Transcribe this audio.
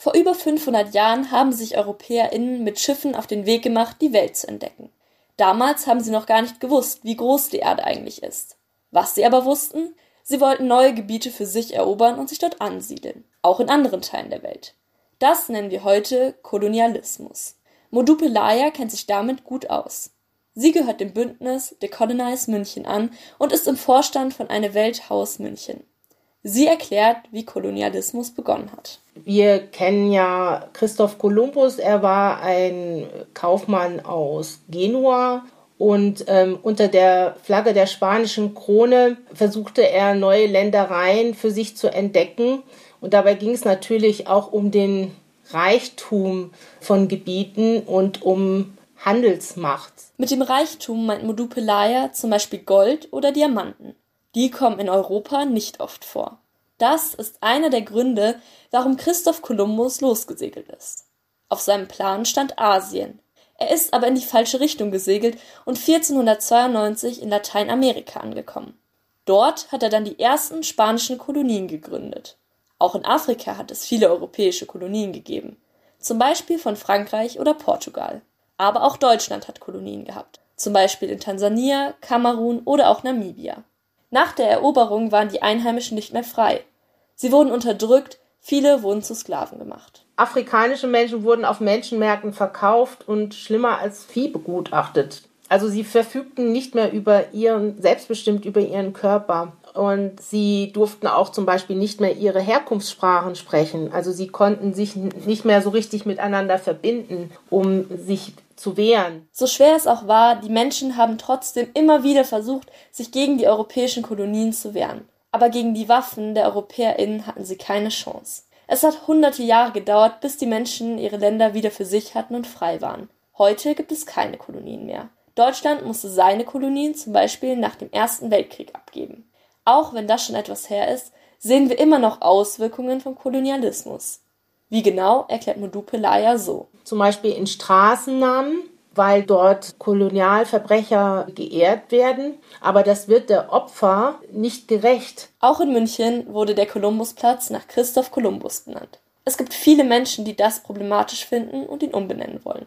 Vor über 500 Jahren haben sich EuropäerInnen mit Schiffen auf den Weg gemacht, die Welt zu entdecken. Damals haben sie noch gar nicht gewusst, wie groß die Erde eigentlich ist. Was sie aber wussten, sie wollten neue Gebiete für sich erobern und sich dort ansiedeln, auch in anderen Teilen der Welt. Das nennen wir heute Kolonialismus. Modupe Laya kennt sich damit gut aus. Sie gehört dem Bündnis Decolonize München an und ist im Vorstand von Eine Welt Haus München. Sie erklärt, wie Kolonialismus begonnen hat. Wir kennen ja Christoph Kolumbus. Er war ein Kaufmann aus Genua und ähm, unter der Flagge der spanischen Krone versuchte er neue Ländereien für sich zu entdecken. Und dabei ging es natürlich auch um den Reichtum von Gebieten und um Handelsmacht. Mit dem Reichtum meint Modupelaya zum Beispiel Gold oder Diamanten. Die kommen in Europa nicht oft vor. Das ist einer der Gründe, warum Christoph Kolumbus losgesegelt ist. Auf seinem Plan stand Asien. Er ist aber in die falsche Richtung gesegelt und 1492 in Lateinamerika angekommen. Dort hat er dann die ersten spanischen Kolonien gegründet. Auch in Afrika hat es viele europäische Kolonien gegeben, zum Beispiel von Frankreich oder Portugal. Aber auch Deutschland hat Kolonien gehabt, zum Beispiel in Tansania, Kamerun oder auch Namibia. Nach der Eroberung waren die Einheimischen nicht mehr frei. Sie wurden unterdrückt, viele wurden zu Sklaven gemacht. Afrikanische Menschen wurden auf Menschenmärkten verkauft und schlimmer als Vieh begutachtet. Also sie verfügten nicht mehr über ihren, selbstbestimmt über ihren Körper. Und sie durften auch zum Beispiel nicht mehr ihre Herkunftssprachen sprechen. Also sie konnten sich nicht mehr so richtig miteinander verbinden, um sich zu wehren. So schwer es auch war, die Menschen haben trotzdem immer wieder versucht, sich gegen die europäischen Kolonien zu wehren. Aber gegen die Waffen der EuropäerInnen hatten sie keine Chance. Es hat hunderte Jahre gedauert, bis die Menschen ihre Länder wieder für sich hatten und frei waren. Heute gibt es keine Kolonien mehr. Deutschland musste seine Kolonien zum Beispiel nach dem Ersten Weltkrieg abgeben. Auch wenn das schon etwas her ist, sehen wir immer noch Auswirkungen vom Kolonialismus. Wie genau, erklärt Modupe Laya so. Zum Beispiel in Straßennamen, weil dort Kolonialverbrecher geehrt werden, aber das wird der Opfer nicht gerecht. Auch in München wurde der Kolumbusplatz nach Christoph Kolumbus benannt. Es gibt viele Menschen, die das problematisch finden und ihn umbenennen wollen.